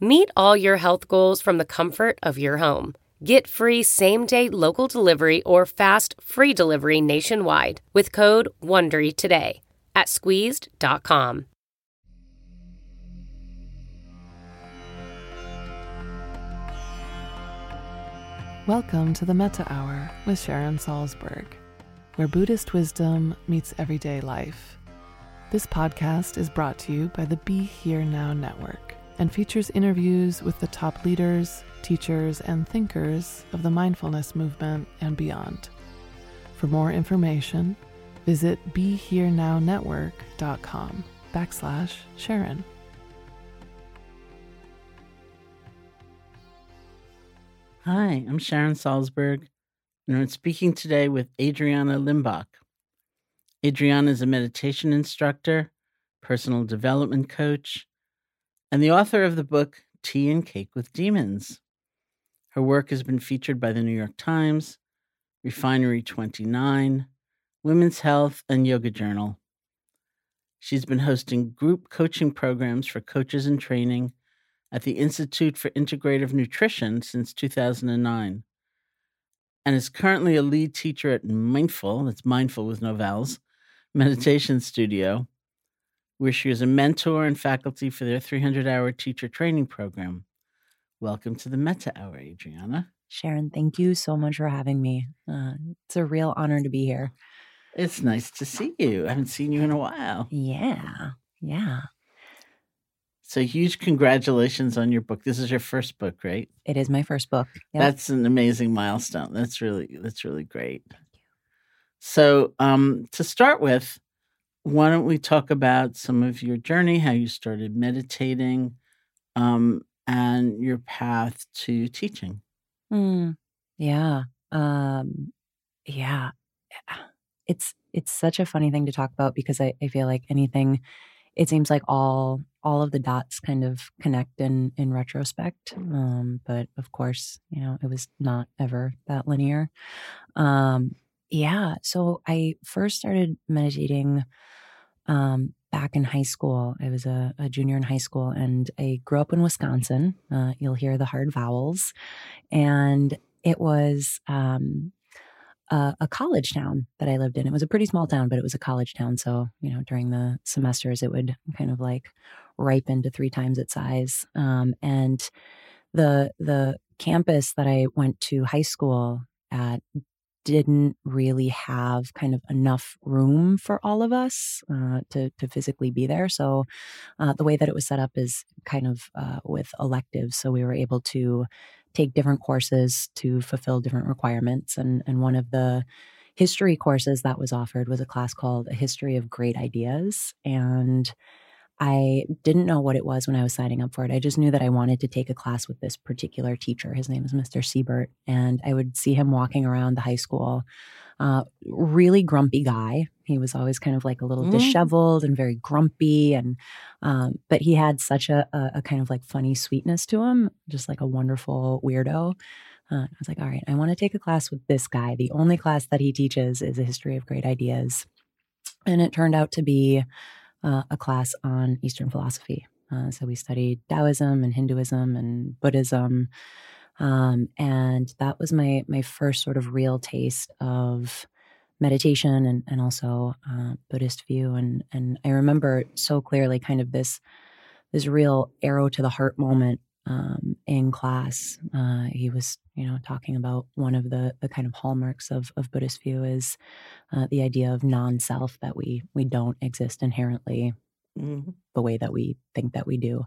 Meet all your health goals from the comfort of your home. Get free same day local delivery or fast free delivery nationwide with code WONDERY today at squeezed.com. Welcome to the Metta Hour with Sharon Salzberg, where Buddhist wisdom meets everyday life. This podcast is brought to you by the Be Here Now Network and features interviews with the top leaders, teachers, and thinkers of the mindfulness movement and beyond. For more information, visit BeHereNowNetwork.com backslash Sharon. Hi, I'm Sharon Salzberg, and I'm speaking today with Adreanna Limbach. Adreanna is a meditation instructor, personal development coach, and the author of the book Tea and Cake with Demons. Her work has been featured by the New York Times, Refinery 29, Women's Health, and Yoga Journal. She's been hosting group coaching programs for coaches in training at the Institute for Integrative Nutrition since 2009 and is currently a lead teacher at Mindful, that's Mindful with no vowels, meditation studio where she is a mentor and faculty for their 300 hour teacher training program. Welcome to the Metta Hour, Adreanna. Sharon, thank you so much for having me. Uh, it's a real honor to be here. It's nice to see you. I haven't seen you in a while. Yeah. Yeah. So huge congratulations on your book. This is your first book, right? It is my first book. Yep. That's an amazing milestone. That's really that's really great. Thank you. So, um, to start with, why don't we talk about some of your journey, how you started meditating, um, and your path to teaching? Mm, yeah. Um, yeah. It's it's such a funny thing to talk about because I, I feel like anything it seems like all all of the dots kind of connect in in retrospect um, but of course you know it was not ever that linear um, yeah so i first started meditating um, back in high school. I was a, a, junior in high school and I grew up in Wisconsin. Uh, you'll hear the hard vowels. And it was um, a, a, college town that I lived in. It was a pretty small town, but it was a college town. So, you know, during the semesters, it would kind of like ripen to three times its size. Um, and the, the campus that I went to high school at didn't really have kind of enough room for all of us uh, to to physically be there. So uh, the way that it was set up is kind of uh, with electives. So we were able to take different courses to fulfill different requirements. And and one of the history courses that was offered was a class called A History of Great Ideas and I didn't know what it was when I was signing up for it. I just knew that I wanted to take a class with this particular teacher. His name is Mr. Siebert. And I would see him walking around the high school. Uh, really grumpy guy. He was always kind of like a little mm. disheveled and very grumpy. And, um, but he had such a, a, a, kind of like funny sweetness to him, just like a wonderful weirdo. Uh, I was like, all right, I want to take a class with this guy. The only class that he teaches is a history of great ideas. And it turned out to be uh, a class on Eastern philosophy. Uh, so we studied Taoism and Hinduism and Buddhism, um, and that was my my first sort of real taste of meditation and and also uh, Buddhist view. And and I remember so clearly, kind of this this real arrow to the heart moment um, in class. Uh, he was, you know, talking about one of the the kind of hallmarks of of Buddhist view is uh, the idea of non-self that we we don't exist inherently mm-hmm. the way that we think that we do.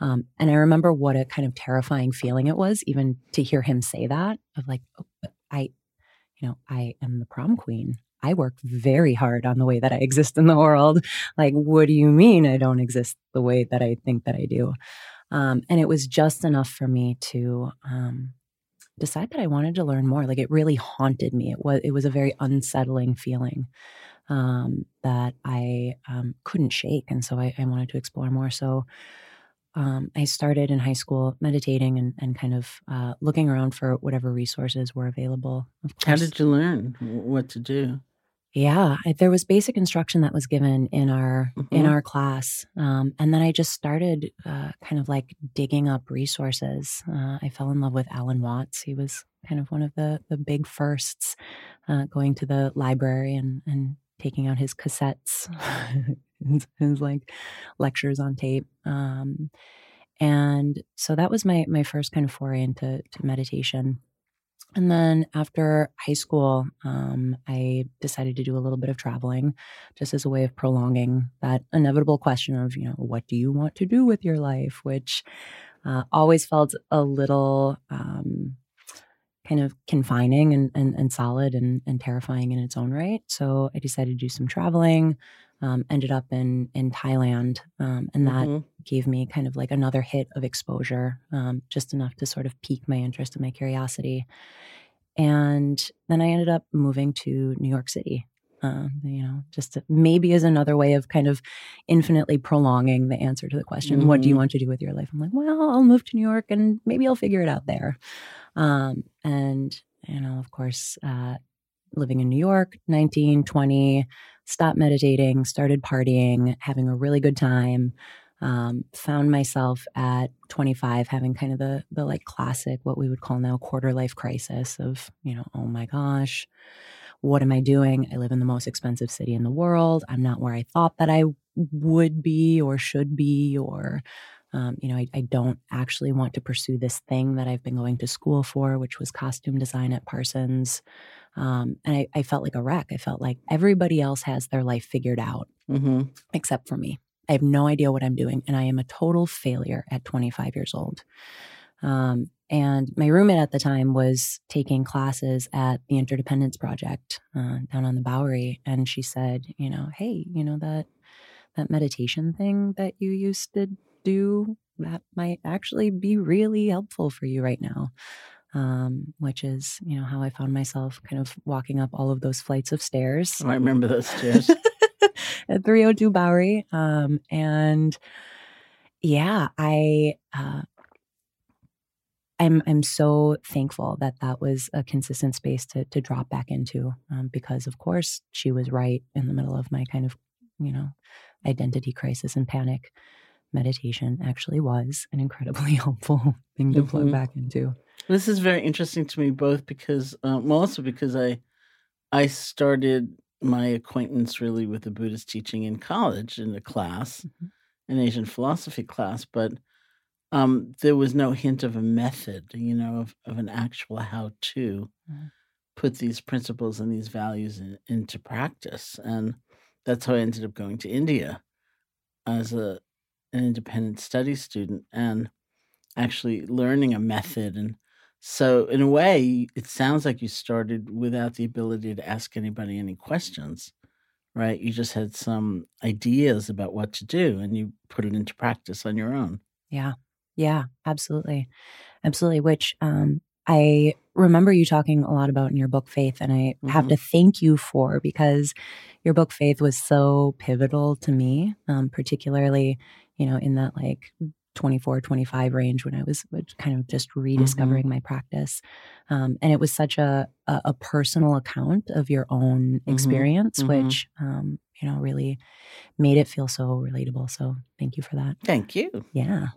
Um, and I remember what a kind of terrifying feeling it was, even to hear him say that of like, oh, I, you know, I am the prom queen. I work very hard on the way that I exist in the world. Like, what do you mean I don't exist the way that I think that I do? Um, and it was just enough for me to um, decide that I wanted to learn more. Like it really haunted me. It was it was a very unsettling feeling um, that I um, couldn't shake, and so I, I, wanted to explore more. So um, I started in high school meditating and, and kind of uh, looking around for whatever resources were available. How did you learn what to do? Yeah, I, there was basic instruction that was given in our mm-hmm. in our class, um, and then I just started uh, kind of like digging up resources. Uh, I fell in love with Alan Watts. He was kind of one of the the big firsts, uh, going to the library and and taking out his cassettes, his, his, like lectures on tape. Um, and so that was my my first kind of foray into meditation. And then after high school, um, I decided to do a little bit of traveling just as a way of prolonging that inevitable question of, you know, what do you want to do with your life? Which uh, always felt a little um, kind of confining and, and, and solid and, and terrifying in its own right. So I decided to do some traveling, um, ended up in in Thailand, um, and that mm-hmm. gave me kind of like another hit of exposure, um, just enough to sort of pique my interest and my curiosity. And then I ended up moving to New York City. Uh, you know, just to, maybe as another way of kind of infinitely prolonging the answer to the question, mm-hmm. "What do you mm-hmm. want to do with your life?" I'm like, well, I'll move to New York and maybe I'll figure it out there. Um, and you know, of course, uh, living in New York, 19, 20, stopped meditating, started partying, having a really good time. Um, found myself at 25 having kind of the the like classic what we would call now quarter life crisis of you know oh my gosh what am i doing i live in the most expensive city in the world i'm not where i thought that i would be or should be or um, you know I, I don't actually want to pursue this thing that i've been going to school for which was costume design at parsons um, and I, I, felt like a wreck. I felt like everybody else has their life figured out mm-hmm. except for me. I have no idea what I'm doing, and I am a total failure at 25 years old. Um, and my roommate at the time was taking classes at the Interdependence Project uh, down on the Bowery, and she said, "You know, hey, you know that that meditation thing that you used to do that might actually be really helpful for you right now." um, which is, you know, how I found myself kind of walking up all of those flights of stairs. Oh, I remember those stairs. at 302 Bowery. Um, and yeah, I, uh, I'm I'm so thankful that that was a consistent space to to drop back into um, because of course she was right in the middle of my kind of you know identity crisis and panic. Meditation actually was an incredibly helpful thing to mm-hmm. plug back into. This is very interesting to me, both because, um, well, also because I, I started my acquaintance really with the Buddhist teaching in college in a class, mm-hmm. an Asian philosophy class, but um, there was no hint of a method, you know, of, of an actual how to mm-hmm. put these principles and these values in, into practice, and that's how I ended up going to India as a an independent study student and actually learning a method and so, in a way, it sounds like you started without the ability to ask anybody any questions, right? You just had some ideas about what to do and you put it into practice on your own. Yeah. Yeah, absolutely. Absolutely. Which um, I remember you talking a lot about in your book, Faith, and I mm-hmm. have to thank you for because your book, Faith, was so pivotal to me, um, particularly, you know, in that like 24, 25 range when I was kind of just mm-hmm. rediscovering mm-hmm. my practice. Um, and it was such a, a, a, personal account of your own mm-hmm. experience, mm-hmm. which, um, you know, really made it feel so relatable. So thank you for that. Thank you. Yeah.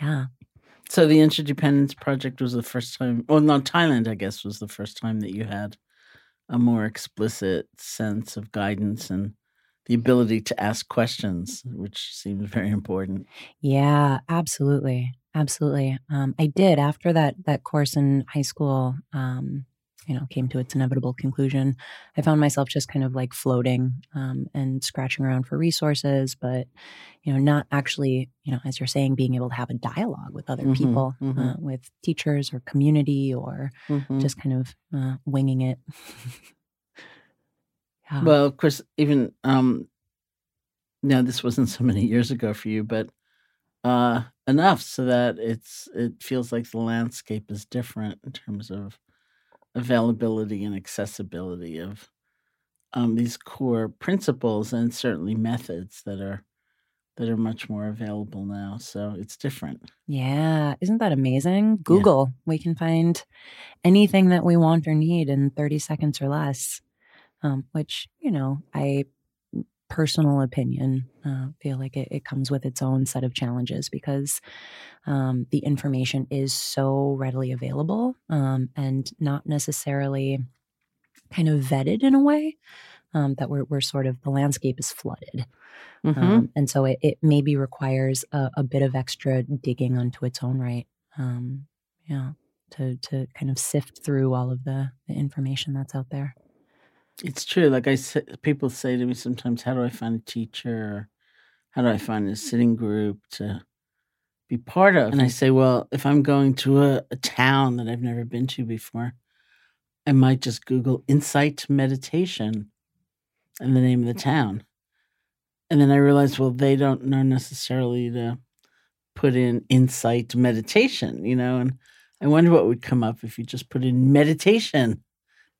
Yeah. So the Interdependence Project was the first time, well, not Thailand, I guess, was the first time that you had a more explicit sense of guidance and the ability to ask questions, which seems very important. Yeah, absolutely, absolutely. Um, I did after that that course in high school. Um, you know, came to its inevitable conclusion. I found myself just kind of like floating um, and scratching around for resources, but you know, not actually, you know, as you're saying, being able to have a dialogue with other mm-hmm, people, mm-hmm. Uh, with teachers or community, or mm-hmm. just kind of uh, winging it. Yeah. Well, of course, even um, now this wasn't so many years ago for you, but uh, enough so that it's it feels like the landscape is different in terms of availability and accessibility of um, these core principles and certainly methods that are that are much more available now. So it's different. Yeah. Isn't that amazing? Google, yeah. we can find anything that we want or need in 30 seconds or less, um, which, you know, I personal opinion uh, feel like it, it, comes with its own set of challenges because um, the information is so readily available um, and not necessarily kind of vetted in a way um, that we're, we're sort of the landscape is flooded mm-hmm. Um, and so it, it maybe requires a, a, bit of extra digging onto its own right um, yeah to to kind of sift through all of the, the information that's out there it's true. Like I say, people say to me sometimes, "How do I find a teacher? how do I find a sitting group to be part of?" And I say, "Well, if I'm going to a, a town that I've never been to before, I might just Google Insight Meditation and the name of the town." And then I realized, well, they don't know necessarily to put in Insight Meditation, you know, and I wonder what would come up if you just put in meditation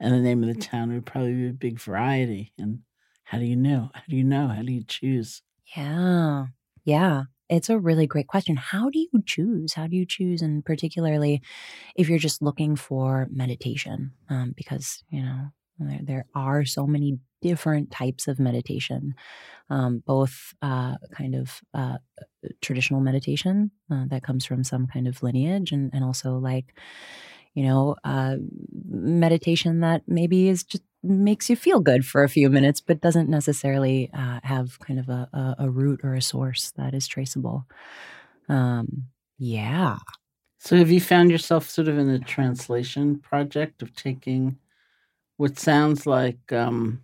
and the name of the town would probably be a big variety. And how do you know? How do you know? How do you choose? Yeah. Yeah. It's a really great question. How do you choose? How do you choose? And particularly if you're just looking for meditation, um, because, you know, there, there are so many different types of meditation, um, both uh, kind of uh, traditional meditation uh, that comes from some kind of lineage and, and also like you know, uh, meditation that maybe is just makes you feel good for a few minutes, but doesn't necessarily uh, have kind of a, a, a, root or a source that is traceable. Um, yeah. So, have you found yourself sort of in a translation project of taking what sounds like um,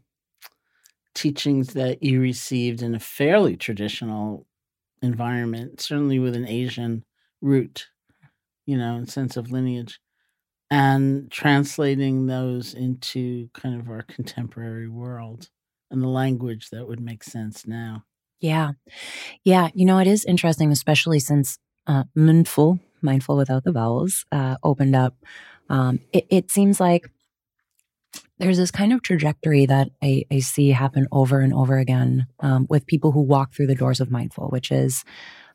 teachings that you received in a fairly traditional environment, certainly with an Asian root, you know, sense of lineage, and translating those into kind of our contemporary world and the language that would make sense now. Yeah. Yeah. You know, it is interesting, especially since uh, mindful, mindful without the vowels, uh, opened up. Um, it, it seems like there's this kind of trajectory that I, I see happen over and over again um, with people who walk through the doors of mindful, which is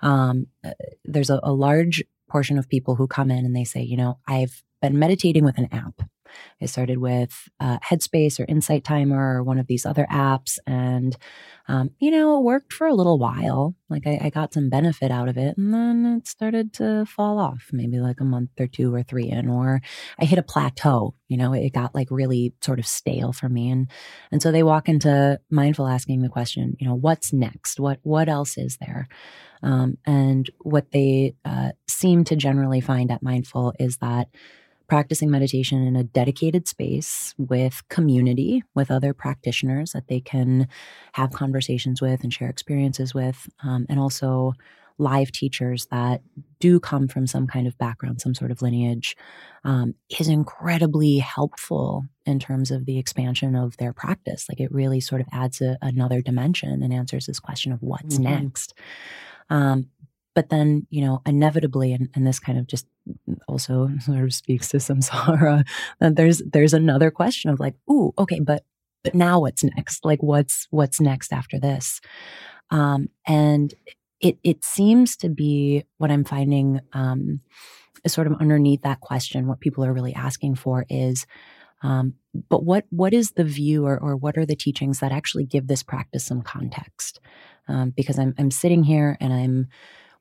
um, uh, there's a, a large portion of people who come in and they say, you know, I've been meditating with an app. I started with uh, Headspace or Insight Timer or one of these other apps. And, um, you know, it worked for a little while. Like I, I, got some benefit out of it. And then it started to fall off, maybe like a month or two or three in, or I hit a plateau. You know, it got like really sort of stale for me. And, and so they walk into mindful asking the question, you know, what's next? What, what else is there? Um, and what they uh, seem to generally find at mindful is that practicing meditation in a dedicated space with community, with other practitioners that they can have conversations with and share experiences with, um, and also live teachers that do come from some kind of background, some sort of lineage, um, is incredibly helpful in terms of the expansion of their practice. Like it really sort of adds a, another dimension and answers this question of what's mm-hmm. next. Um, but then, you know, inevitably, and, and this kind of just also sort of speaks to samsara, that there's there's another question of like, ooh, okay, but but now what's next? Like what's what's next after this? Um, and it it seems to be what I'm finding um, sort of underneath that question. What people are really asking for is, um, but what what is the view or or what are the teachings that actually give this practice some context? Um, because I'm I'm sitting here and I'm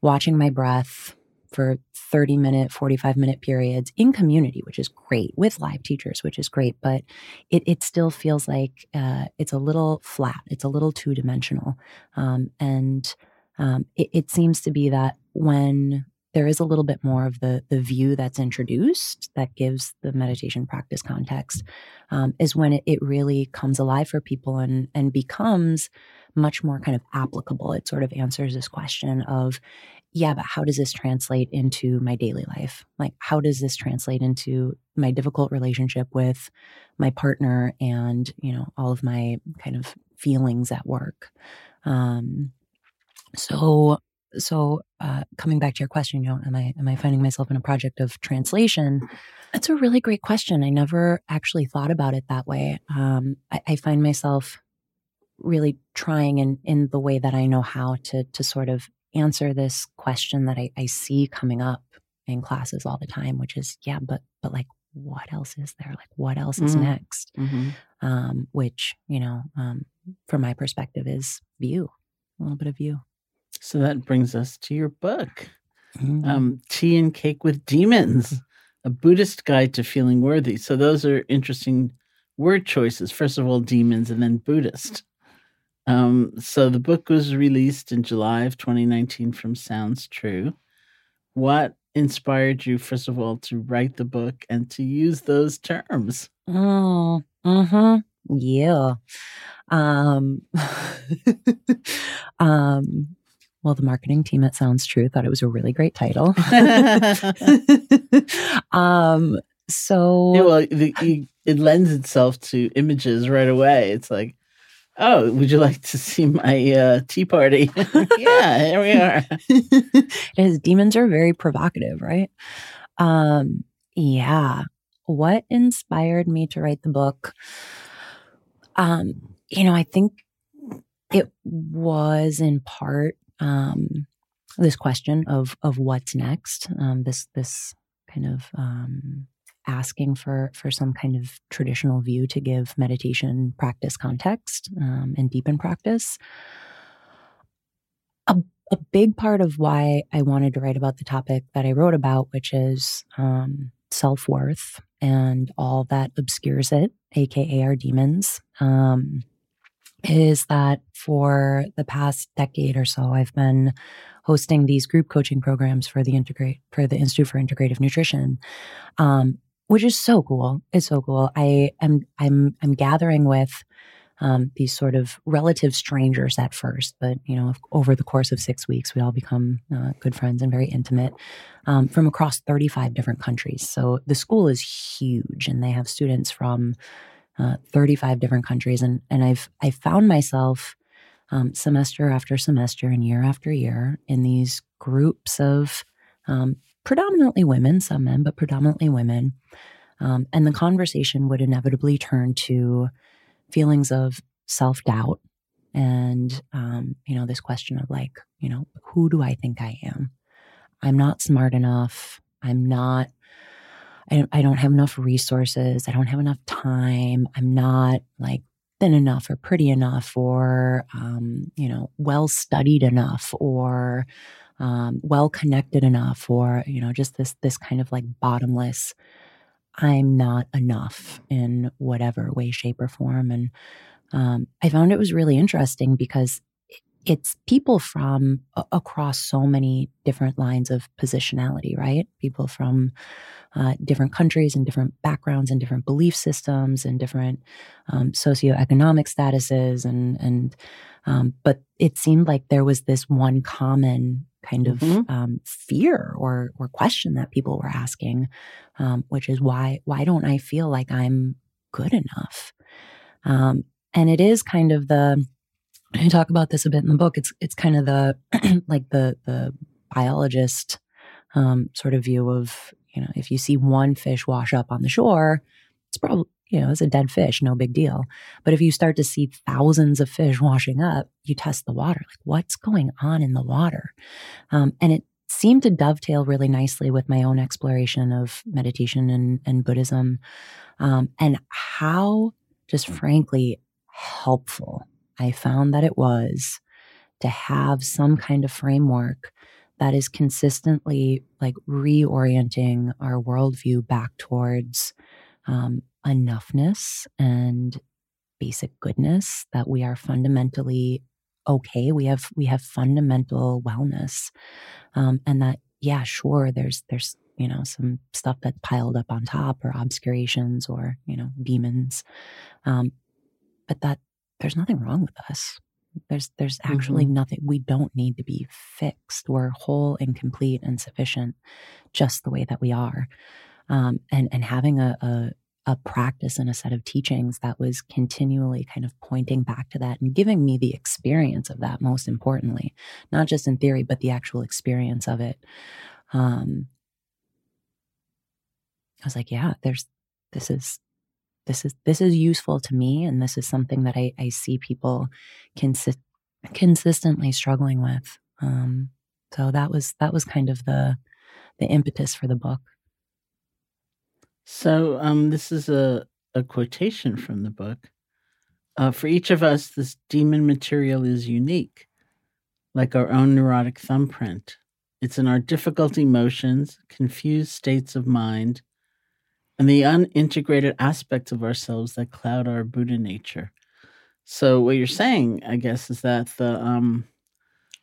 watching my breath for 30 minute, 45 minute periods in community, which is great with live teachers, which is great, but it, it still feels like uh, it's a little flat. It's a little two dimensional. Um, and um, it, it seems to be that when there is a little bit more of the the view that's introduced that gives the meditation practice context um, is when it, it really comes alive for people and and becomes much more kind of applicable. It sort of answers this question of, yeah, but how does this translate into my daily life? Like, how does this translate into my difficult relationship with my partner and, you know, all of my kind of feelings at work? Um, so so uh, coming back to your question, you know, am I am I finding myself in a project of translation? That's a really great question. I never actually thought about it that way. Um, I, I, find myself really trying in in the way that I know how to to sort of answer this question that I, I see coming up in classes all the time, which is, yeah, but but like what else is there? Like what else is mm-hmm. next? Mm-hmm. Um, which, you know, um, from my perspective is view, a little bit of view. So that brings us to your book, mm-hmm. um, Tea and Cake with Demons, a Buddhist guide to feeling worthy. So those are interesting word choices. First of all, demons and then Buddhist. Um, so the book was released in July of 2019 from Sounds True. What inspired you, first of all, to write the book and to use those terms? Oh, uh-huh. Yeah. Um, um, well, the marketing team at Sounds True thought it was a really great title. um, so, yeah, well, the, it lends itself to images right away. It's like, oh, would you like to see my uh, tea party? yeah, here we are. His demons are very provocative, right? Um, yeah. What inspired me to write the book? Um, you know, I think it was in part um, this question of of what's next. Um, this this kind of um, asking for for some kind of traditional view to give meditation practice context um, and deepen practice. A, a big part of why I wanted to write about the topic that I wrote about, which is um, self worth and all that obscures it, aka our demons, um, is that for the past decade or so, I've been hosting these group coaching programs for the integrate for the Institute for Integrative Nutrition, um, which is so cool. It's so cool. I am I'm I'm gathering with um, these sort of relative strangers at first, but you know, over the course of six weeks, we all become uh, good friends and very intimate um, from across 35 different countries. So the school is huge, and they have students from uh, 35 different countries. And, and I've, I found myself um, semester after semester and year after year in these groups of um, predominantly women, some men, but predominantly women. Um, and the conversation would inevitably turn to feelings of self doubt and, um, you know, this question of like, you know, who do I think I am? I'm not smart enough. I'm not I, I don't have enough resources. I don't have enough time. I'm not like thin enough or pretty enough or, um, you know, well studied enough or um, well connected enough or, you know, just this, this kind of like bottomless, I'm not enough in whatever way, shape, or form. And um, I found it was really interesting because it's people from across so many different lines of positionality, right? People from uh, different countries and different backgrounds and different belief systems and different um, socioeconomic statuses and and um, but it seemed like there was this one common kind of mm-hmm. um, fear or or question that people were asking, um, which is why why don't I feel like I'm good enough? Um, and it is kind of the I talk about this a bit in the book. It's it's kind of the like the the biologist um, sort of view of you know, if you see one fish wash up on the shore, it's probably, you know, it's a dead fish, no big deal. But if you start to see thousands of fish washing up, you test the water. Like, what's going on in the water? Um, and it seemed to dovetail really nicely with my own exploration of meditation and, and Buddhism um, and how, just frankly, helpful I found that it was to have some kind of framework that is consistently like reorienting our worldview back towards um, enoughness and basic goodness that we are fundamentally okay we have we have fundamental wellness um, and that yeah sure there's there's you know some stuff that's piled up on top or obscurations or you know demons um, but that there's nothing wrong with us there's there's actually mm-hmm. nothing we don't need to be fixed. We're whole and complete and sufficient just the way that we are. Um, and and having a, a a practice and a set of teachings that was continually kind of pointing back to that and giving me the experience of that most importantly not just in theory but the actual experience of it um i was like yeah there's this is this is this is useful to me and this is something that i i see people consi- consistently struggling with. Um so that was that was kind of the the impetus for the book So, um, this is a, a quotation from the book. Uh, for each of us, this demon material is unique, like our own neurotic thumbprint. It's in our difficult emotions, confused states of mind, and the unintegrated aspects of ourselves that cloud our Buddha nature. So, what you're saying, I guess, is that the um,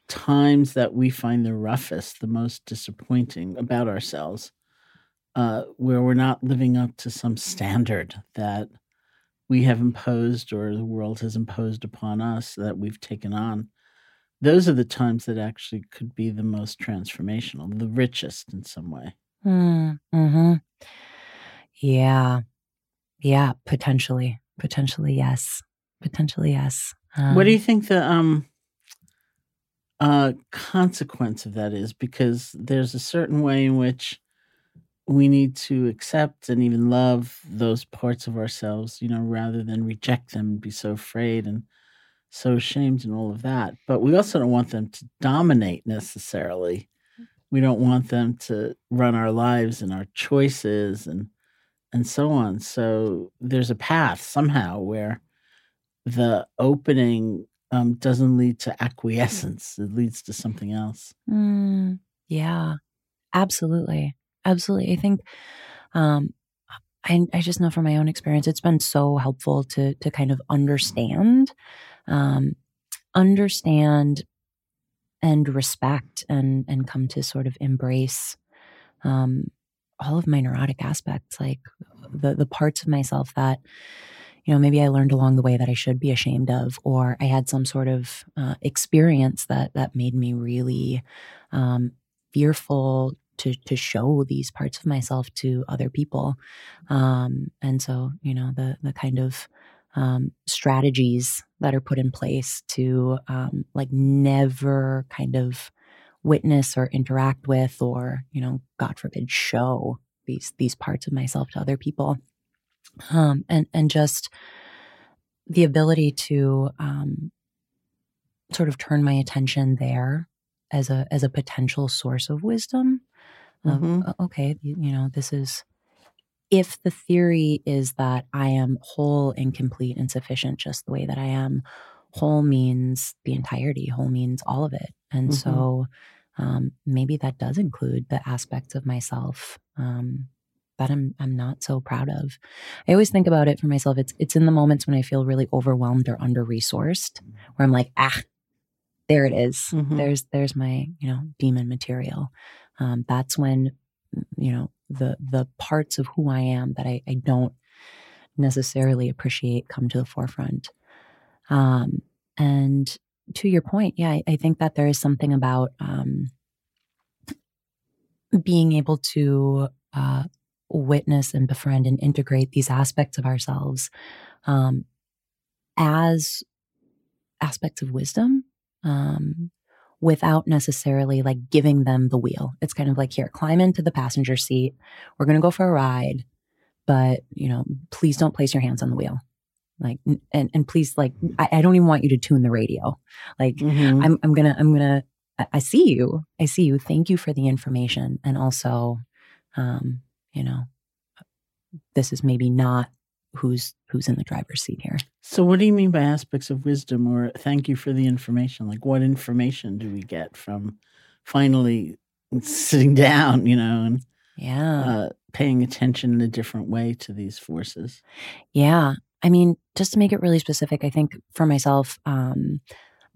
times that we find the roughest, the most disappointing about ourselves, uh, where we're not living up to some standard that we have imposed or the world has imposed upon us that we've taken on. Those are the times that actually could be the most transformational, the richest in some way. Mm, hmm Yeah. Yeah. Potentially. Potentially, yes. Potentially, yes. what do you Um, think the um uh consequence of that is? Because there's a certain way in which we need to accept and even love those parts of ourselves, you know, rather than reject them and be so afraid and so ashamed and all of that. But we also don't want them to dominate necessarily. We don't want them to run our lives and our choices and and so on. So there's a path somehow where the opening um, doesn't lead to acquiescence. It leads to something else. mm, yeah. Absolutely. Absolutely. I think um I I just know from my own experience it's been so helpful to to kind of understand um understand and respect and and come to sort of embrace um all of my neurotic aspects like the the parts of myself that you know maybe I learned along the way that I should be ashamed of or I had some sort of uh, experience that that made me really um fearful to to show these parts of myself to other people. Um and so you know the the kind of um strategies that are put in place to um like never kind of witness or interact with or you know god forbid show these these parts of myself to other people. Um and and just the ability to um sort of turn my attention there as a as a potential source of wisdom of, Mhm. uh, okay you, you know this is if the theory is that i am whole and complete and sufficient just the way that i am whole means the entirety whole means all of it and Mhm. so um, maybe that does include the aspects of myself um, that I'm I'm not so proud of. I always think about it for myself. It's it's in the moments when I feel really overwhelmed or under resourced, where I'm like, ah, there it is. Mhm. There's there's my you know demon material. Um, that's when you know the the parts of who I am that I, I don't necessarily appreciate come to the forefront. Um, and to your point, yeah, I, I think that there is something about um, being able to uh, witness and befriend and integrate these aspects of ourselves um, as aspects of wisdom um, without necessarily like giving them the wheel. It's kind of like here, climb into the passenger seat. We're going to go for a ride, but you know, please don't place your hands on the wheel. Like, and, and please, like, I, I don't even want you to tune the radio. Like, Mhm. I'm, I'm gonna, I'm gonna, I, I see you. I see you. Thank you for the information. And also, um, you know, this is maybe not who's, who's in the driver's seat here. So, what do you mean by aspects of wisdom or thank you for the information? Like, what information do we get from finally sitting down, you know, and Yeah. uh, paying attention in a different way to these forces? Yeah. I mean, just to make it really specific, I think for myself, um,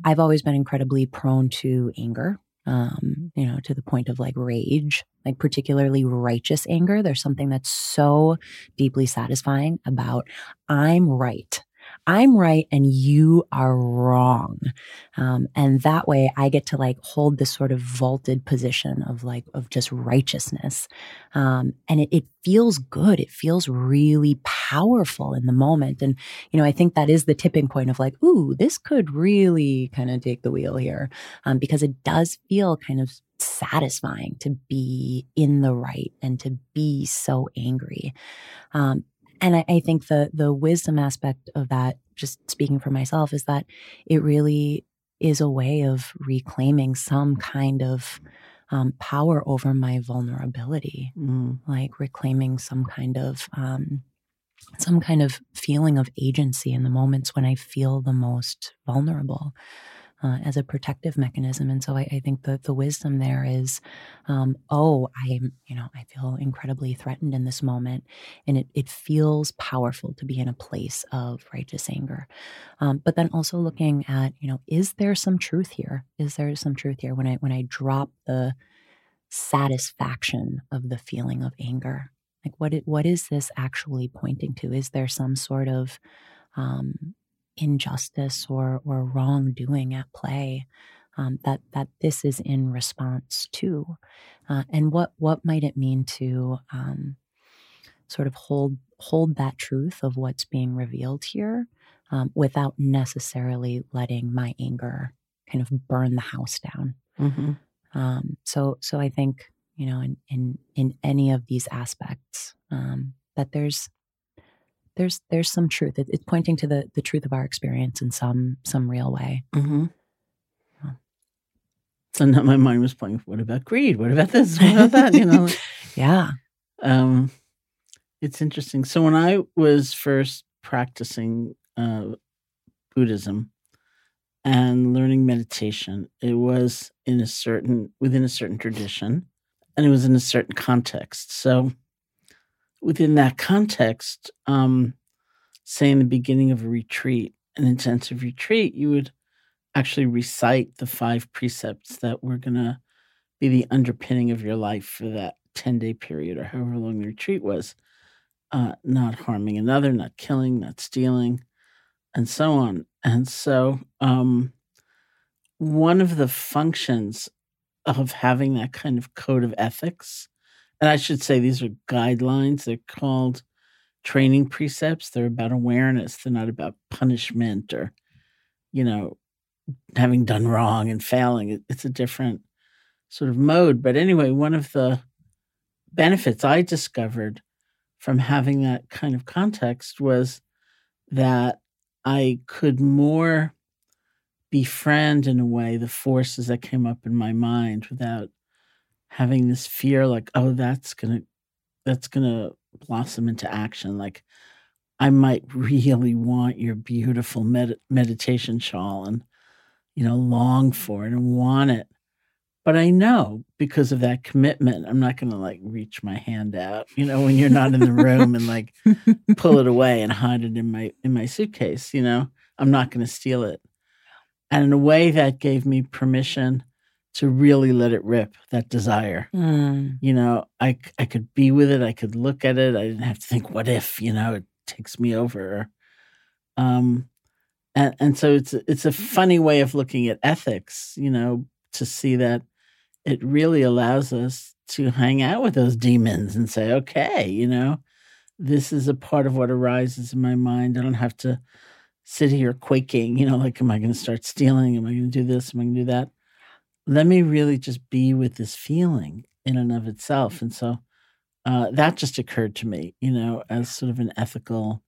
I've always been incredibly prone to anger, um, you know, to the point of like rage, like particularly righteous anger. There's something that's so deeply satisfying about I'm right. I'm right and you are wrong. Um, and that way I get to like hold this sort of vaulted position of like, of just righteousness. Um, and it, it feels good. It feels really powerful in the moment. And, you know, I think that is the tipping point of like, ooh, this could really kind of take the wheel here. Um, because it does feel kind of satisfying to be in the right and to be so angry. Um, and I, I, think the the wisdom aspect of that, just speaking for myself, is that it really is a way of reclaiming some kind of um, power over my vulnerability, mm. like reclaiming some kind of um, some kind of feeling of agency in the moments when I feel the most vulnerable uh, as a protective mechanism. And so I, I think that the wisdom there is, um, oh, I'm, you know, I feel incredibly threatened in this moment, and it it feels powerful to be in a place of righteous anger. Um, but then also looking at, you know, is there some truth here? Is there some truth here when I when I drop the satisfaction of the feeling of anger? Like what it, what is this actually pointing to? Is there some sort of um, injustice or or wrongdoing at play um, that that this is in response to, uh, and what what might it mean to um, sort of hold hold that truth of what's being revealed here um, without necessarily letting my anger kind of burn the house down. Mm-hmm. Um, so so I think you know in in in any of these aspects um, that there's there's there's some truth. It, it's pointing to the the truth of our experience in some some real way. Mm-hmm. So now my mind was playing. What about greed? What about this? What about that? You know. yeah. Um, it's interesting. So when I was first practicing uh, Buddhism and learning meditation, it was in a certain within a certain tradition, and it was in a certain context. So within that context, um, say in the beginning of a retreat, an intensive retreat, you would actually recite the five precepts that were going to be the underpinning of your life for that 10 day period or however long the retreat was. Uh, not harming another, not killing, not stealing, and so on. And so, um, one of the functions of having that kind of code of ethics and I should say these are guidelines. They're called training precepts. They're about awareness. They're not about punishment or, you know, having done wrong and failing. It's a different sort of mode. But anyway, one of the benefits I discovered from having that kind of context was that I could more befriend in a way the forces that came up in my mind without having this fear like oh that's gonna that's gonna blossom into action like i might really want your beautiful med- meditation shawl and you know long for it and want it. But i know because of that commitment i'm not gonna like reach my hand out you know when you're not in the room and like pull it away and hide it in my in my suitcase you know? I'm not gonna steal it. And in a way that gave me permission to really let it rip that desire. Mm. You know, I I could be with it, I could look at it, I didn't have to think what if, you know, it takes me over. Um and and so it's it's a funny way of looking at ethics, you know, to see that it really allows us to hang out with those demons and say, okay, you know, this is a part of what arises in my mind. I don't have to sit here quaking, you know, like, am I going to start stealing? Am I going to do this? Am I going to do that? Let me really just be with this feeling in and of itself. And so uh, that just occurred to me, you know, as sort of an ethical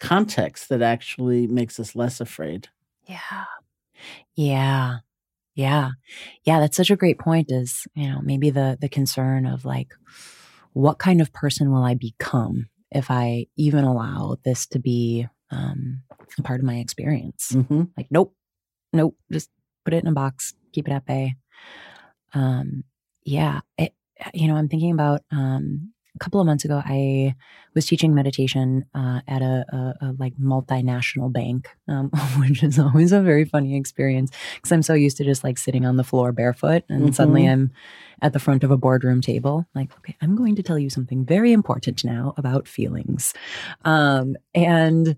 context that actually makes us less afraid. Yeah. Yeah. Yeah. Yeah. That's such a great point is, you know, maybe the, the concern of like, what kind of person will I become if I even allow this to be um, a part of my experience? Mm-hmm. Like, nope, nope, just put it in a box, keep it at bay. Um, yeah, it, you know, I'm thinking about um, a couple of months ago, I was teaching meditation uh, at a, a, a, like multinational bank, um, which is always a very funny experience because I'm so used to just like sitting on the floor barefoot, and mm-hmm. suddenly I'm at the front of a boardroom table. Like, okay, I'm going to tell you something very important now about feelings, um, and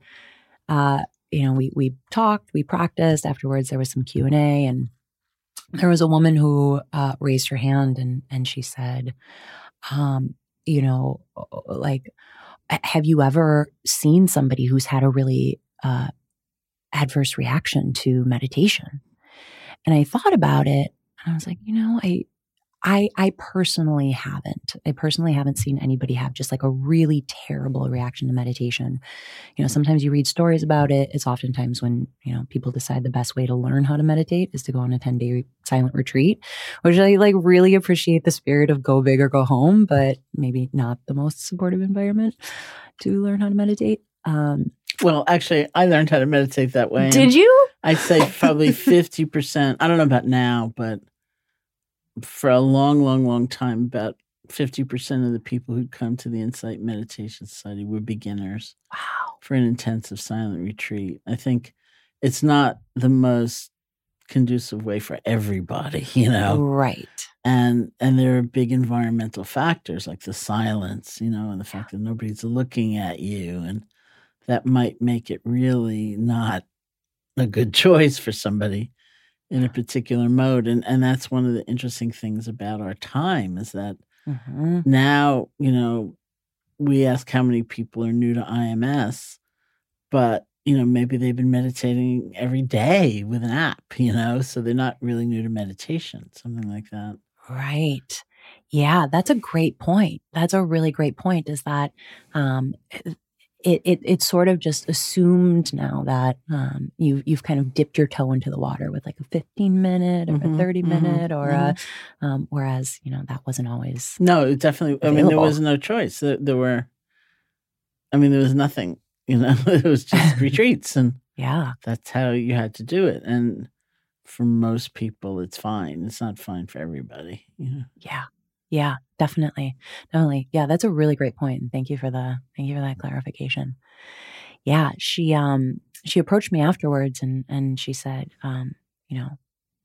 uh, you know, we we talked, we practiced. Afterwards, there was some Q and A, and there was a woman who uh, raised her hand and and she said, um, you know, like, have you ever seen somebody who's had a really uh, adverse reaction to meditation? And I thought about it, and I was like, you know, I I I personally haven't. I personally haven't seen anybody have just like a really terrible reaction to meditation. You know, sometimes you read stories about it. It's oftentimes when, you know, people decide the best way to learn how to meditate is to go on a 10-day silent retreat, which I like really appreciate the spirit of go big or go home, but maybe not the most supportive environment to learn how to meditate. Um well, actually, I learned how to meditate that way. Did you? I'd say probably 50%. I don't know about now, but for a long, long, long time, about 50% of the people who'd come to the Insight Meditation Society were beginners. Wow. For an intensive silent retreat. I think it's not the most conducive way for everybody, you know. Right. And and there are big environmental factors like the silence, you know, and the fact that nobody's looking at you and that might make it really not a good choice for somebody in a particular mode and and that's one of the interesting things about our time is that mm-hmm. now you know we ask how many people are new to IMS but you know maybe they've been meditating every day with an app you know so they're not really new to meditation something like that. Right. Yeah that's a great point. That's a really great point is that um it, it it's sort of just assumed now that um, you you've kind of dipped your toe into the water with like a 15 minute or mm-hmm, a 30 mm-hmm, minute or mm-hmm. a um, whereas you know that wasn't always no definitely available. I mean there was no choice there, there, were I mean there was nothing you know it was just retreats and yeah that's how you had to do it and for most people it's fine it's not fine for everybody you know? yeah yeah, definitely. Definitely. Yeah, that's a really great point. Thank you for the thank you for that clarification. Yeah, she um she approached me afterwards and and she said, um, you know,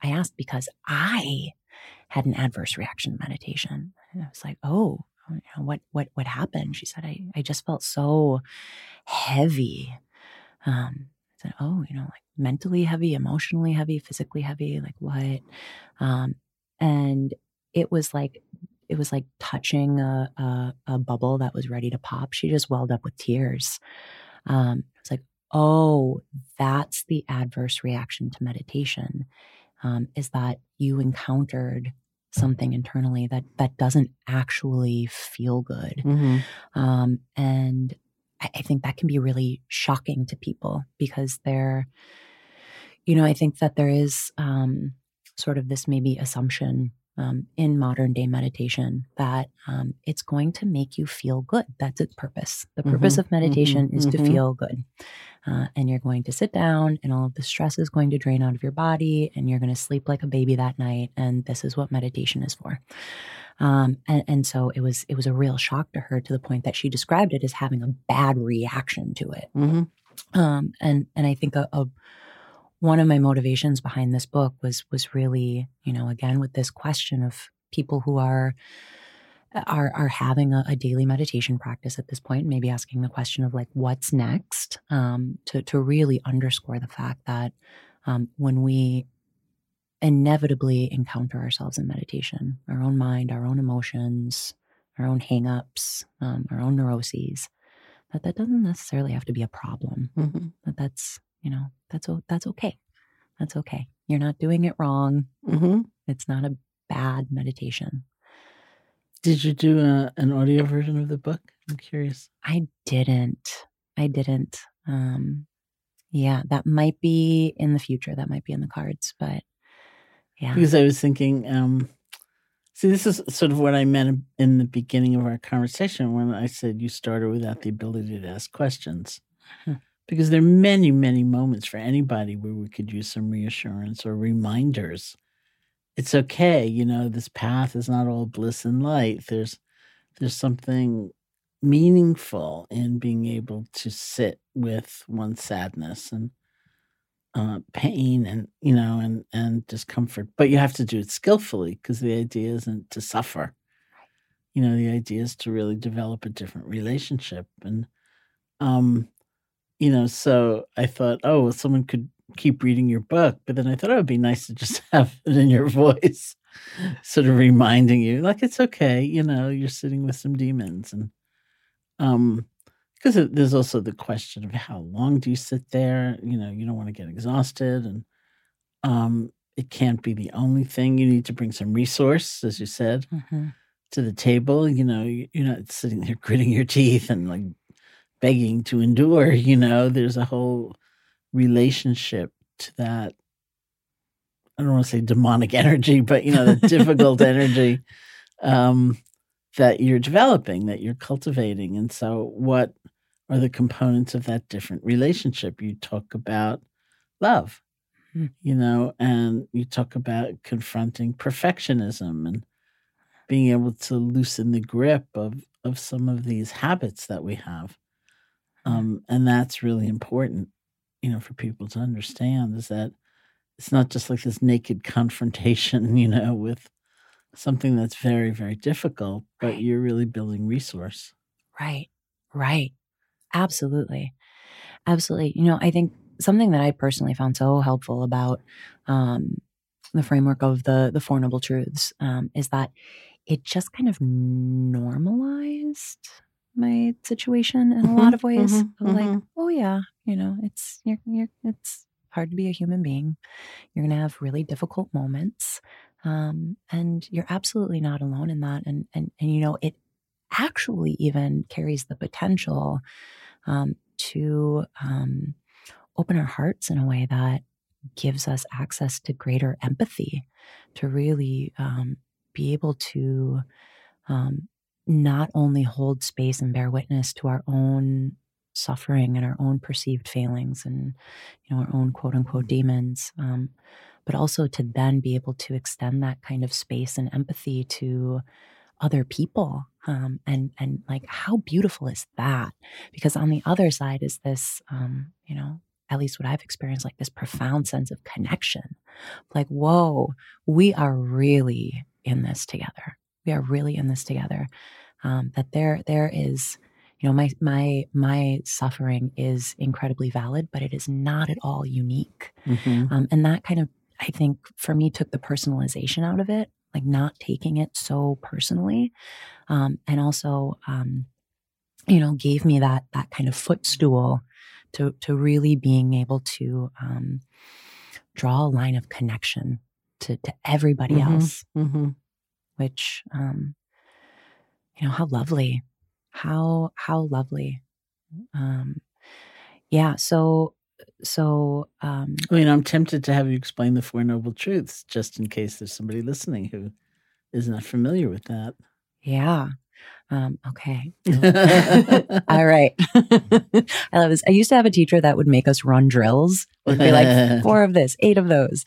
I asked because I had an adverse reaction to meditation. And I was like, oh, know, what what what happened? She said, I I just felt so heavy. Um, I said, oh, you know, like mentally heavy, emotionally heavy, physically heavy, like what? Um, and it was like it was like touching a, a, a, bubble that was ready to pop. She just welled up with tears. Um, it's like, oh, that's the adverse reaction to meditation. Um, is that you encountered something internally that that doesn't actually feel good, mm-hmm. um, and I, I think that can be really shocking to people because they're, you know, I think that there is um, sort of this maybe assumption um, in modern day meditation that um, it's going to make you feel good. That's its purpose. The purpose mm-hmm, of meditation mm-hmm, is mm-hmm. to feel good. Uh, and you're going to sit down, and all of the stress is going to drain out of your body, and you're going to sleep like a baby that night. And this is what meditation is for. Um, and, and, so it was it was a real shock to her to the point that she described it as having a bad reaction to it. Mm-hmm. Um, and and I think a, a one of my motivations behind this book was was really you know again with this question of people who are are are having a, a daily meditation practice at this point maybe asking the question of like what's next um, to to really underscore the fact that um, when we inevitably encounter ourselves in meditation our own mind our own emotions our own hangups um, our own neuroses that that doesn't necessarily have to be a problem mm-hmm. that that's you know, that's that's okay. That's okay. You're not doing it wrong. Mm-hmm. It's not a bad meditation. Did you do a, an audio version of the book? I'm curious. I didn't. I didn't. Um, yeah, that might be in the future. That might be in the cards, but yeah. Because I was thinking, um, see, this is sort of what I meant in the beginning of our conversation when I said you started without the ability to ask questions. Because there are many, many moments for anybody where we could use some reassurance or reminders. It's okay, you know, this path is not all bliss and light. There's there's something meaningful in being able to sit with one's sadness and uh, pain and you know and and discomfort but you have to do it skillfully because the idea isn't to suffer you know the idea is to really develop a different relationship and um you know, so I thought, oh, well, someone could keep reading your book, but then I thought oh, it would be nice to just have it in your voice, sort of reminding you, like it's okay, you know, you're sitting with some demons, and um, because there's also the question of how long do you sit there? You know, you don't want to get exhausted, and um, it can't be the only thing. You need to bring some resource, as you said, Mm-hmm. to the table. You know, you- you're not sitting there gritting your teeth and like begging to endure. You know, there's a whole relationship to that. I don't want to say demonic energy, but you know, the difficult energy um, that you're developing, that you're cultivating. And so, what are the components of that different relationship? You talk about love, Hmm. you know, and you talk about confronting perfectionism and being able to loosen the grip of of some of these habits that we have. Um, and that's really important, you know, for people to understand is that it's not just like this naked confrontation, you know, with something that's very, very difficult, but Right. you're really building resource. Right. Right. Absolutely. Absolutely. You know, I think something that I personally found so helpful about um, the framework of the the Four Noble Truths um, is that it just kind of normalized my situation in a lot Mhm, of ways. mhm, Of like, oh yeah, you know, it's you're, you're it's hard to be a human being. You're gonna have really difficult moments, um, and you're absolutely not alone in that. And and and you know, it actually even carries the potential um, to um, open our hearts in a way that gives us access to greater empathy, to really um, be able to um, not only hold space and bear witness to our own suffering and our own perceived failings and you know our own quote unquote demons um, but also to then be able to extend that kind of space and empathy to other people um, and and like how beautiful is that? Because on the other side is this um, you know at least what i've experienced like this profound sense of connection. Like whoa we are really in this together we are really in this together um, that there there is you know my my my suffering is incredibly valid but it is not at all unique Mhm. um, and that kind of i think for me took the personalization out of it like not taking it so personally um, and also um, you know gave me that that kind of footstool to to really being able to um, draw a line of connection to to everybody Mhm. else Mhm. Which um, you know how lovely how how lovely um, yeah so so um, I mean, I'm tempted to have you explain the Four Noble Truths just in case there's somebody listening who is not familiar with that. Yeah. Um, okay. All right. I love this. I used to have a teacher that would make us run drills. Would be like four of this, eight of those.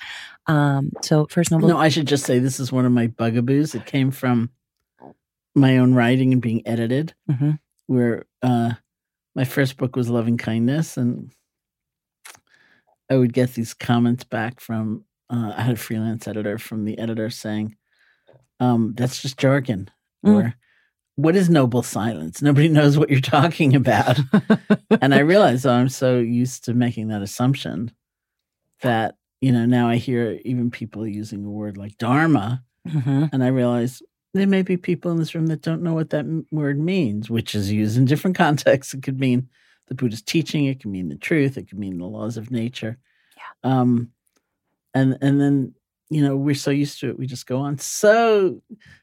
Um, so first noble. No, I should just say this is one of my bugaboos. It came from my own writing and being edited, Mhm. where uh, my first book was Loving Kindness, and I would get these comments back from uh, I had a freelance editor from the editor saying, um, "That's just jargon," Mm. or "What is noble silence? Nobody knows what you're talking about." and I realized oh, I'm so used to making that assumption that you know now I hear even people using a word like dharma, Mhm. and I realize there may be people in this room that don't know what that m- word means, which is used in different contexts. It could mean the Buddhist teaching, it could mean the truth, it could mean the laws of nature. Yeah. Um, and and then you know we're so used to it, we just go on. So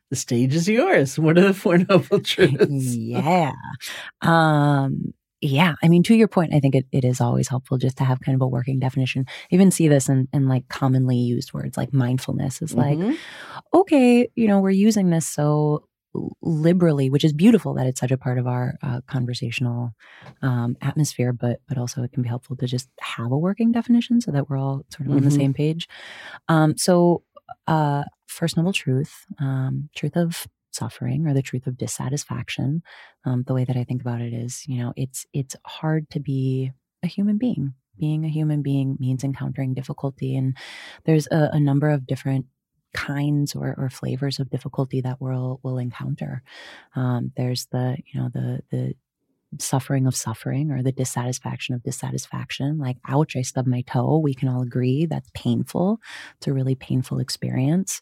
the stage is yours. What are the four noble truths? yeah. Um, yeah. I mean, to your point, I think it, it is always helpful just to have kind of a working definition. I even see this in, in like commonly used words like mindfulness is like, Mhm. okay, you know, we're using this so liberally, which is beautiful that it's such a part of our uh, conversational um, atmosphere, but but also it can be helpful to just have a working definition so that we're all sort of on the Mhm. same page. Um, so, uh, first noble truth, um, truth of suffering or the truth of dissatisfaction. Um, the way that I think about it is, you know, it's it's hard to be a human being. Being a human being means encountering difficulty, and there's a, a number of different kinds or, or flavors of difficulty that we'll will encounter. Um, there's the you know the the suffering of suffering or the dissatisfaction of dissatisfaction. Like, ouch, I stubbed my toe. We can all agree that's painful. It's a really painful experience.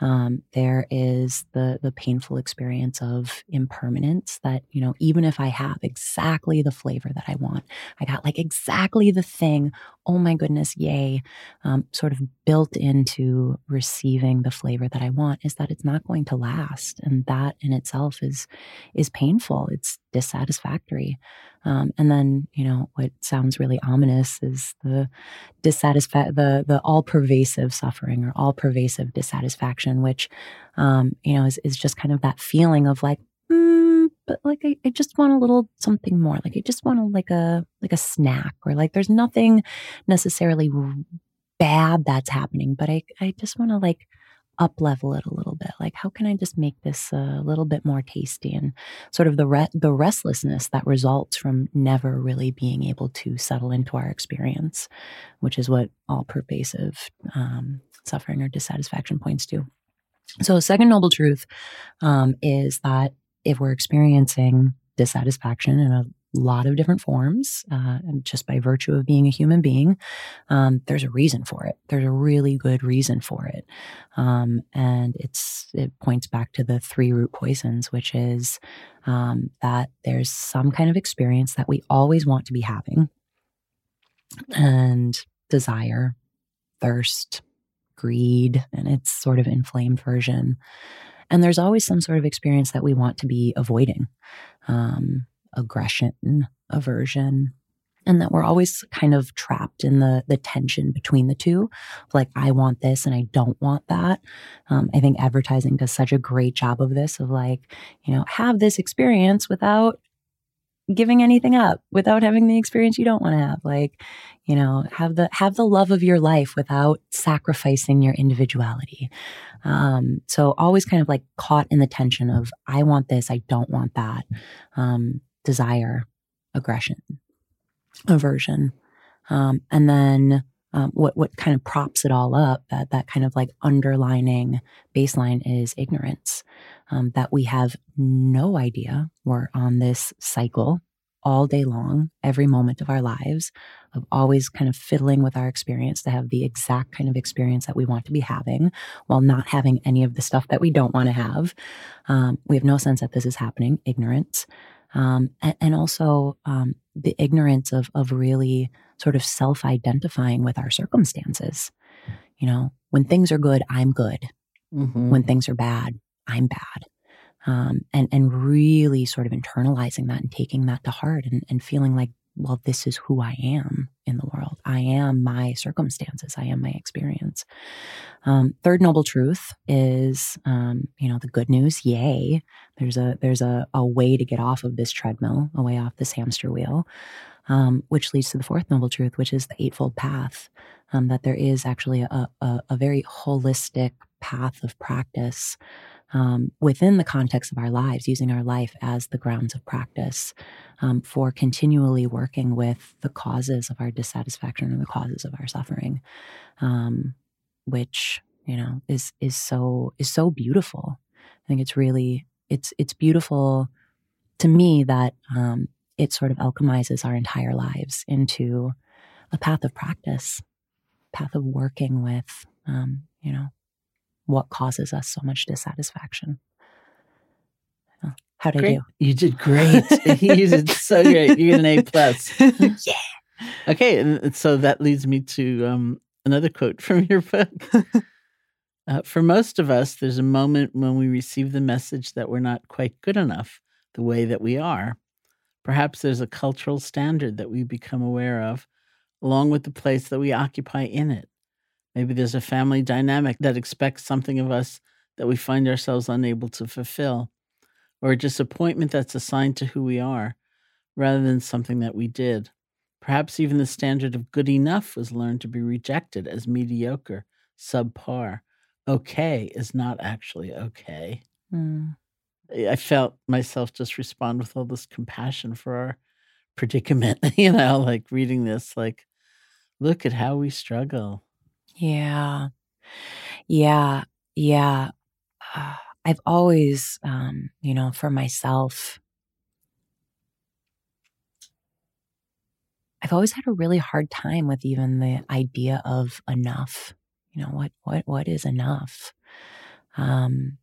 Um, there is the the painful experience of impermanence that you know even if I have exactly the flavor that I want, I got like exactly the thing. Oh my goodness, yay! Um, sort of built into receiving the flavor that I want is that it's not going to last, and that in itself is is painful. It's dissatisfactory. Um, and then, you know, what sounds really ominous is the dissatisfaction, the the all pervasive suffering or all pervasive dissatisfaction, which, um, you know, is is just kind of that feeling of like, mm, but like I, I just want a little something more. Like I just want a, like a like a snack or like there's nothing necessarily bad that's happening, but I I just want to like up level it a little bit like how can i just make this a little bit more tasty? and sort of the re- the restlessness that results from never really being able to settle into our experience which is what all pervasive um, suffering or dissatisfaction points to. So second noble truth um, is that if we're experiencing dissatisfaction in a lot of different forms, uh, just by virtue of being a human being. Um, there's a reason for it. There's a really good reason for it, um, and it's it points back to the three root poisons, which is um, that there's some kind of experience that we always want to be having, and desire, thirst, greed, and its sort of inflamed version. And there's always some sort of experience that we want to be avoiding. Um, aggression, aversion, and that we're always kind of trapped in the the tension between the two. Like i want this and i don't want that. Um, i think advertising does such a great job of this of like you know have this experience without giving anything up without having the experience you don't want to have. Like you know have the have the love of your life without sacrificing your individuality. Um, so always kind of like caught in the tension of i want this i don't want that. Um, desire, aggression, aversion. Um, and then um, what what kind of props it all up that that kind of like underlining baseline is ignorance um, that we have no idea we're on this cycle all day long every moment of our lives of always kind of fiddling with our experience to have the exact kind of experience that we want to be having while not having any of the stuff that we don't want to have um, we have no sense that this is happening ignorance um, and, and, also um, the ignorance of of really sort of self identifying with our circumstances. You know, when things are good, I'm good. Mm-hmm. When things are bad, I'm bad. Um, and and really sort of internalizing that and taking that to heart and, and feeling like well, this is who I am in the world. I am my circumstances. I am my experience. Um, third noble truth is, um, you know, the good news. Yay! There's a there's a, a way to get off of this treadmill, a way off this hamster wheel, um, which leads to the fourth noble truth, which is the eightfold path. Um, that there is actually a, a, a very holistic path of practice um, within the context of our lives, using our life as the grounds of practice um, for continually working with the causes of our dissatisfaction and the causes of our suffering, um, which you know is is so is so beautiful. I think it's really it's it's beautiful to me that um, it sort of alchemizes our entire lives into a path of practice, path of working with um, you know what causes us so much dissatisfaction. How'd great. I do? You did great. you did so great. You get an A plus. yeah. Okay, and so that leads me to um, another quote from your book. Uh, for most of us, there's a moment when we receive the message that we're not quite good enough the way that we are. Perhaps there's a cultural standard that we become aware of, along with the place that we occupy in it. Maybe there's a family dynamic that expects something of us that we find ourselves unable to fulfill, or a disappointment that's assigned to who we are rather than something that we did. Perhaps even the standard of good enough was learned to be rejected as mediocre, subpar. Okay is not actually okay. Mm. I felt myself just respond with all this compassion for our predicament, you know, like reading this, like, look at how we struggle. Yeah. Yeah. Yeah. Uh, I've always, um, you know, for myself, I've always had a really hard time with even the idea of enough. You know, what, what, what is enough? Um,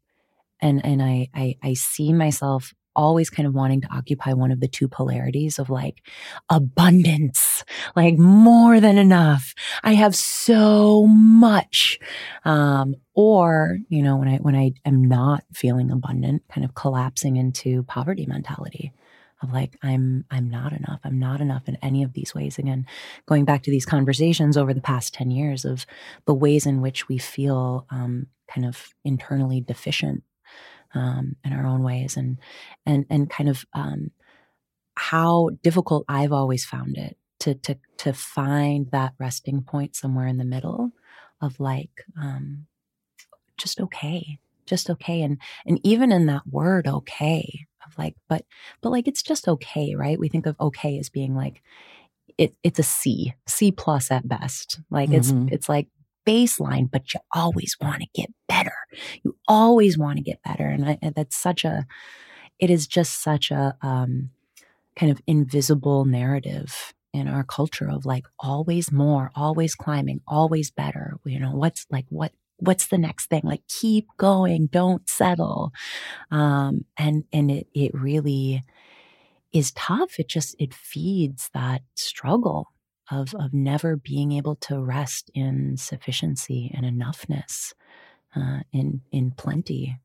and, and I, I, I see myself always kind of wanting to occupy one of the two polarities of like abundance, like more than enough. I have so much. Um, or, you know, when I, when I am not feeling abundant, kind of collapsing into poverty mentality of like, I'm, I'm not enough. I'm not enough in any of these ways. Again, going back to these conversations over the past 10 years of the ways in which we feel, um, kind of internally deficient um, in our own ways and and and kind of um, how difficult I've always found it to to to find that resting point somewhere in the middle of like um, just okay just okay and and even in that word okay of like but but like it's just okay right we think of okay as being like it, it's a C, C plus at best. Like mm-hmm. it's it's like baseline, but you always want to get better. You always want to get better. And, I, that's such a, it is just such a um, kind of invisible narrative in our culture of like always more, always climbing, always better. You know, what's like, what, what's the next thing? Like keep going, don't settle. Um, and, and it, it really is tough. It just, it feeds that struggle of of never being able to rest in sufficiency and enoughness, uh, in in plenty,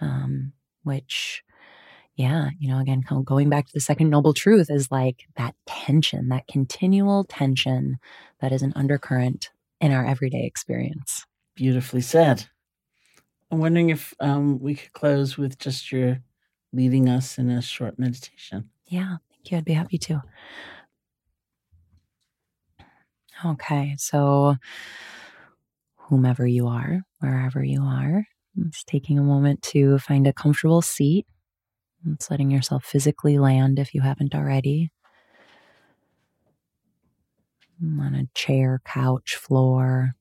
um, which, yeah, you know, again, going back to the second noble truth is like that tension, that continual tension that is an undercurrent in our everyday experience. Beautifully said. I'm wondering if um, we could close with just your leading us in a short meditation. Yeah, thank you. I'd be happy to. Okay, so whomever you are, wherever you are, it's taking a moment to find a comfortable seat. It's letting yourself physically land if you haven't already. On a chair, couch, floor,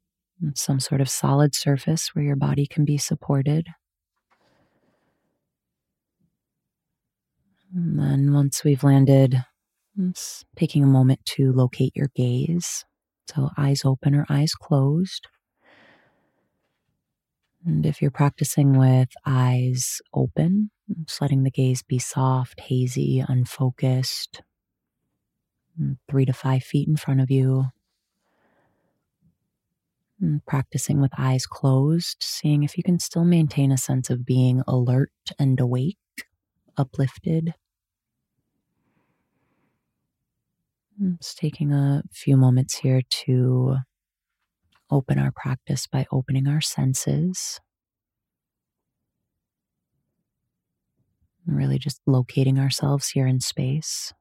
some sort of solid surface where your body can be supported. And then once we've landed, it's taking a moment to locate your gaze. So eyes open or eyes closed. And if you're practicing with eyes open, just letting the gaze be soft, hazy, unfocused, mm, three to five feet in front of you. And practicing with eyes closed, seeing if you can still maintain a sense of being alert and awake, uplifted. Just taking a few moments here to open our practice by opening our senses. Really just locating ourselves here in space.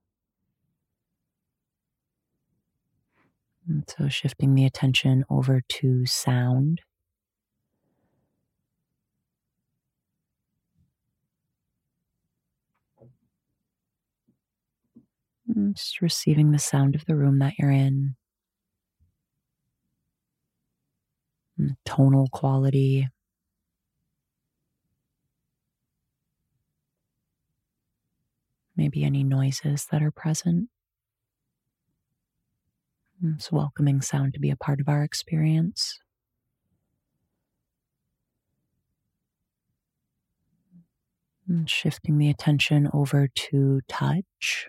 And so shifting the attention over to sound. Mm, just receiving the sound of the room that you're in, tonal quality. Maybe any noises that are present. Mm, it's a welcoming sound to be a part of our experience. And shifting the attention over to touch.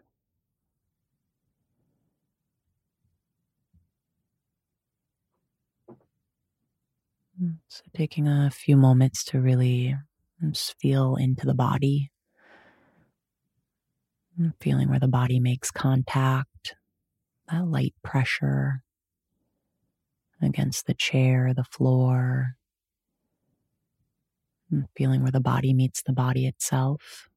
So, taking a few moments to really just feel into the body, mm, feeling where the body makes contact, that light pressure against the chair, the floor, mm, feeling where the body meets the body itself.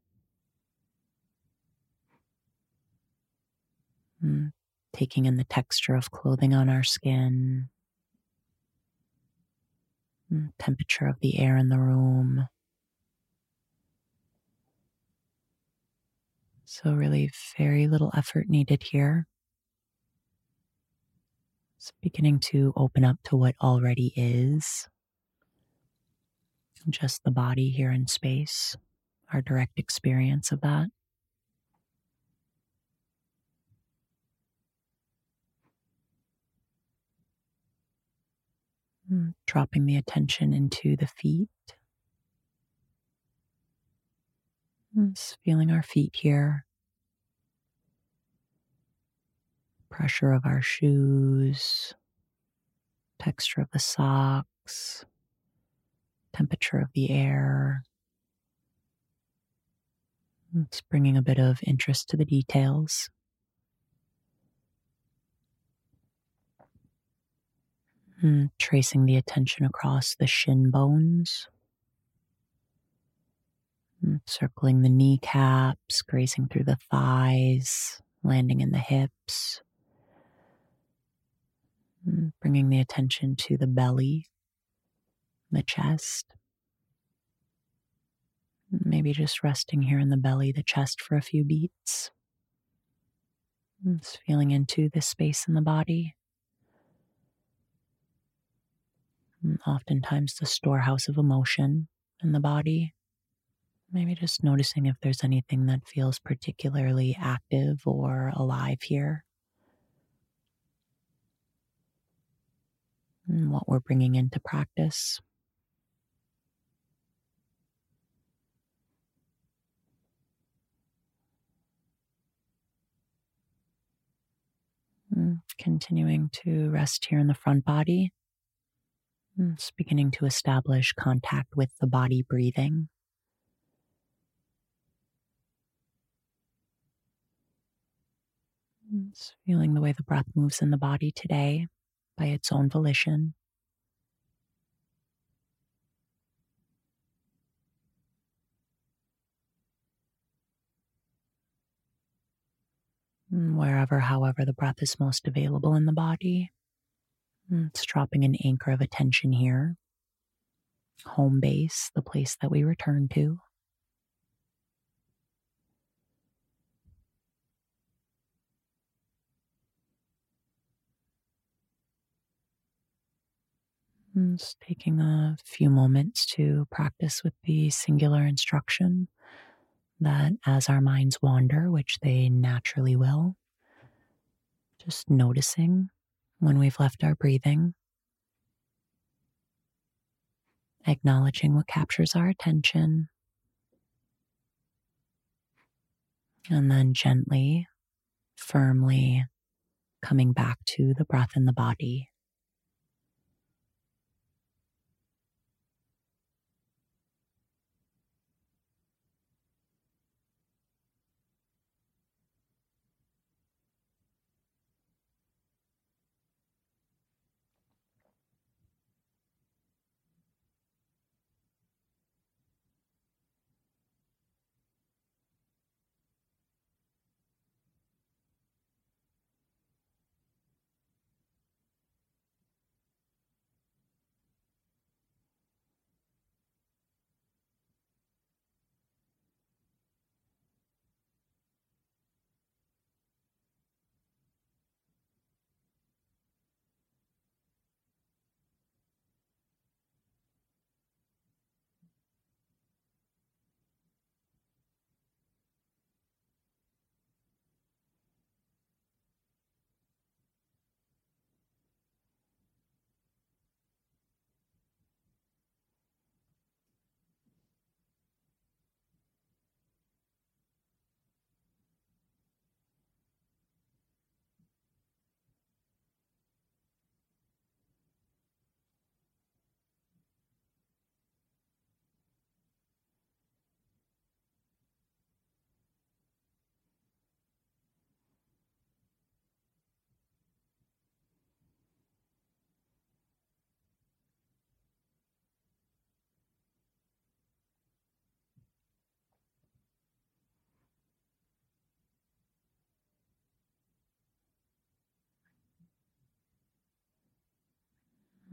Taking in the texture of clothing on our skin, Mm, Mm, temperature of the air in the room. So, really, very little effort needed here. It's beginning to open up to what already is just the body here in space, our direct experience of that. Dropping the attention into the feet. Mm, just feeling our feet here. Pressure of our shoes, texture of the socks, temperature of the air. It's bringing a bit of interest to the details. And tracing the attention across the shin bones, and circling the kneecaps, grazing through the thighs, landing in the hips, and bringing the attention to the belly, the chest. Maybe just resting here in the belly, the chest for a few beats. Just feeling into the space in the body. And oftentimes, the storehouse of emotion in the body. Maybe just noticing if there's anything that feels particularly active or alive here. And what we're bringing into practice. Mm, continuing to rest here in the front body. Mm, just beginning to establish contact with the body breathing. Mm, just feeling the way the breath moves in the body today by its own volition. wherever, however, the breath is most available in the body. Mm, it's dropping an anchor of attention here. Home base, the place that we return to. Mm, just taking a few moments to practice with the singular instruction that as our minds wander, which they naturally will, just noticing when we've left our breathing, acknowledging what captures our attention, and then gently, firmly coming back to the breath in the body.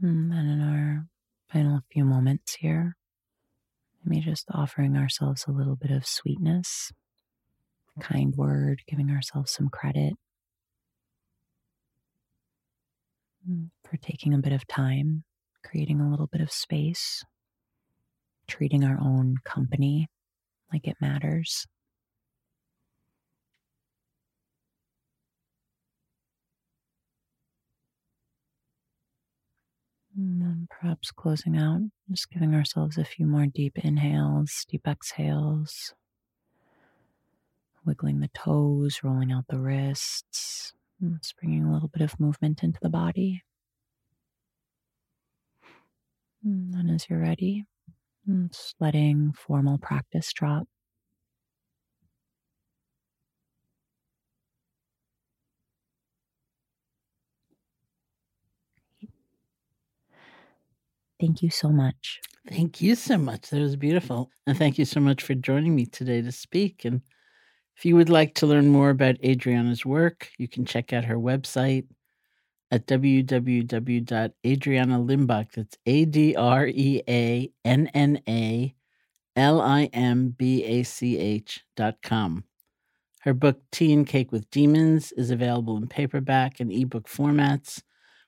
And then in our final few moments here, maybe just offering ourselves a little bit of sweetness, kind word, giving ourselves some credit mm, for taking a bit of time, creating a little bit of space, treating our own company like it matters. Perhaps closing out, just giving ourselves a few more deep inhales, deep exhales, wiggling the toes, rolling out the wrists, just bringing a little bit of movement into the body. And as you're ready, just letting formal practice drop. Thank you so much. Thank you so much. That was beautiful. And thank you so much for joining me today to speak. And if you would like to learn more about Adreanna's work, you can check out her website at www.adreannalimbach. That's A D R E A N N A L I M B A C H dot com. Her book, Tea and Cake with Demons, is available in paperback and ebook formats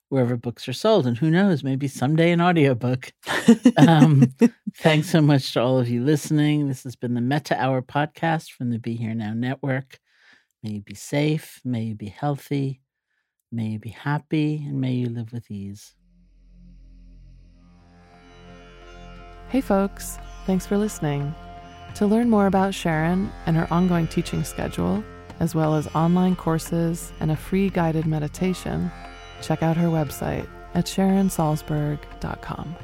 wherever books are sold. And who knows, maybe someday an audiobook. um, thanks so much to all of you listening. This has been the Metta Hour podcast from the Be Here Now Network. May you be safe, may you be healthy, may you be happy, and may you live with ease. Hey, folks, thanks for listening. To learn more about Sharon and her ongoing teaching schedule, as well as online courses and a free guided meditation, check out her website at sharonsalzberg.com.